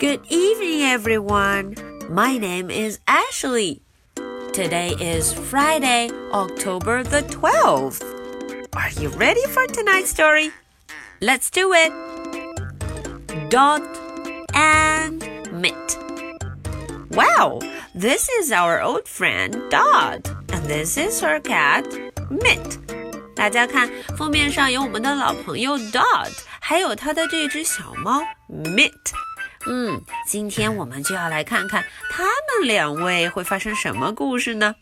Good evening, everyone. My name is Ashley. Today is Friday, October the 12th. Are you ready for tonight's story? Let's do it. Dot and Mit. Wow, this is our old friend Dot, and this is her cat Mit. 大家看，封面上有我们的老朋友 Dot，还有他的这只小猫 Mit。嗯，今天我们就要来看看他们两位会发生什么故事呢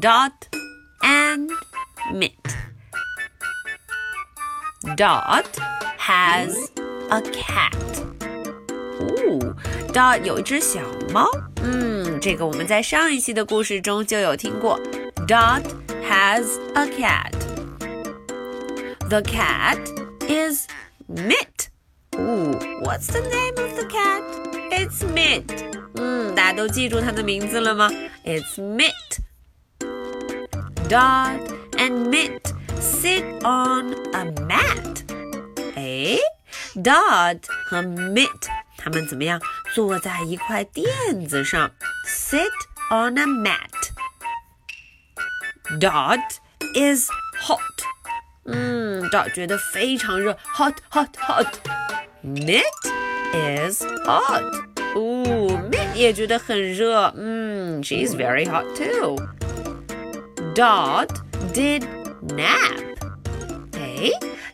？Dot and Mint. Dot has a cat. 哦，Dot 有一只小猫。嗯，这个我们在上一期的故事中就有听过。Dot has a cat. The cat is Mit. Ooh, what's the name of the cat? It's Mitt. 嗯，大家都记住它的名字了吗？It's Mitt. Dot and Mitt sit on a mat. 哎，Dot 和 Mitt 他们怎么样？坐在一块垫子上，sit on a mat. Dot is hot. 嗯，Dot 觉得非常热，hot hot hot。 Mit is hot. Ooh, Mit 也觉得很热。嗯，She's mm, very hot too. Dot did nap. 哎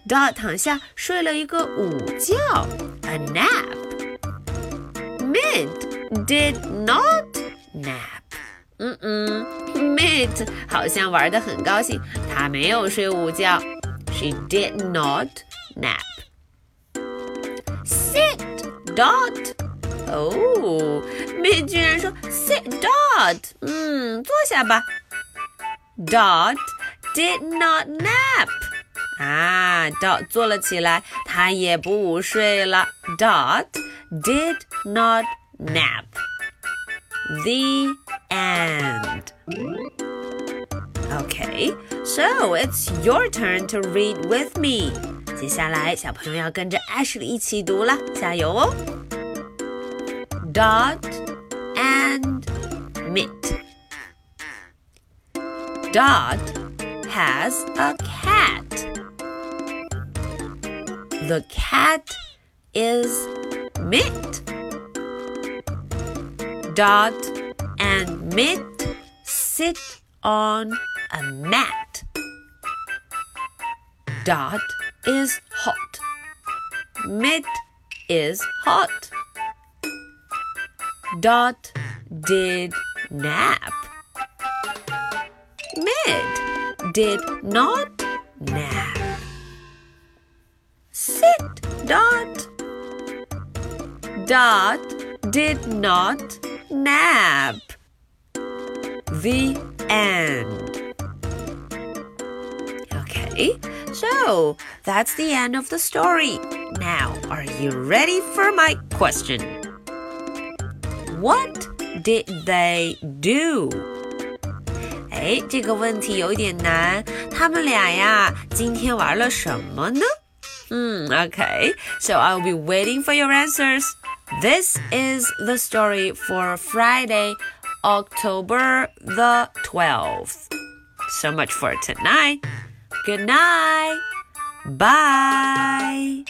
，Dot 躺下睡了一个午觉，a nap. Mit did not nap. 嗯嗯，Mint 好像玩得很高兴，她没有睡午觉。She did not nap Sit, Dot. 哦，Mitt 居然说 Sit, Dot. 嗯，坐下吧。Dot did not nap. 啊，Dot 坐了起来，他也不午睡了。Dot did not nap. The end. Okay, so it's your turn to read with me. 接下来，小朋友要跟着 Ashley 一起读了，加油哦！Dot and Mit. Dot has a cat. The cat is Mit. Dot and Mit sit on a mat. Dot is hot. Mit is hot. Dot did nap. Mit did not nap. Sit, Dot. Dot did not nap. The end. Okay, so that's the end of the story. Now, are you ready for my question? What did they do? 哎，这个问题有一点难。他们俩呀，今天玩了什么呢？嗯，Okay, so I'll be waiting for your answers. This is the story for Friday, October the 12th. So much for tonight. Good night. Bye.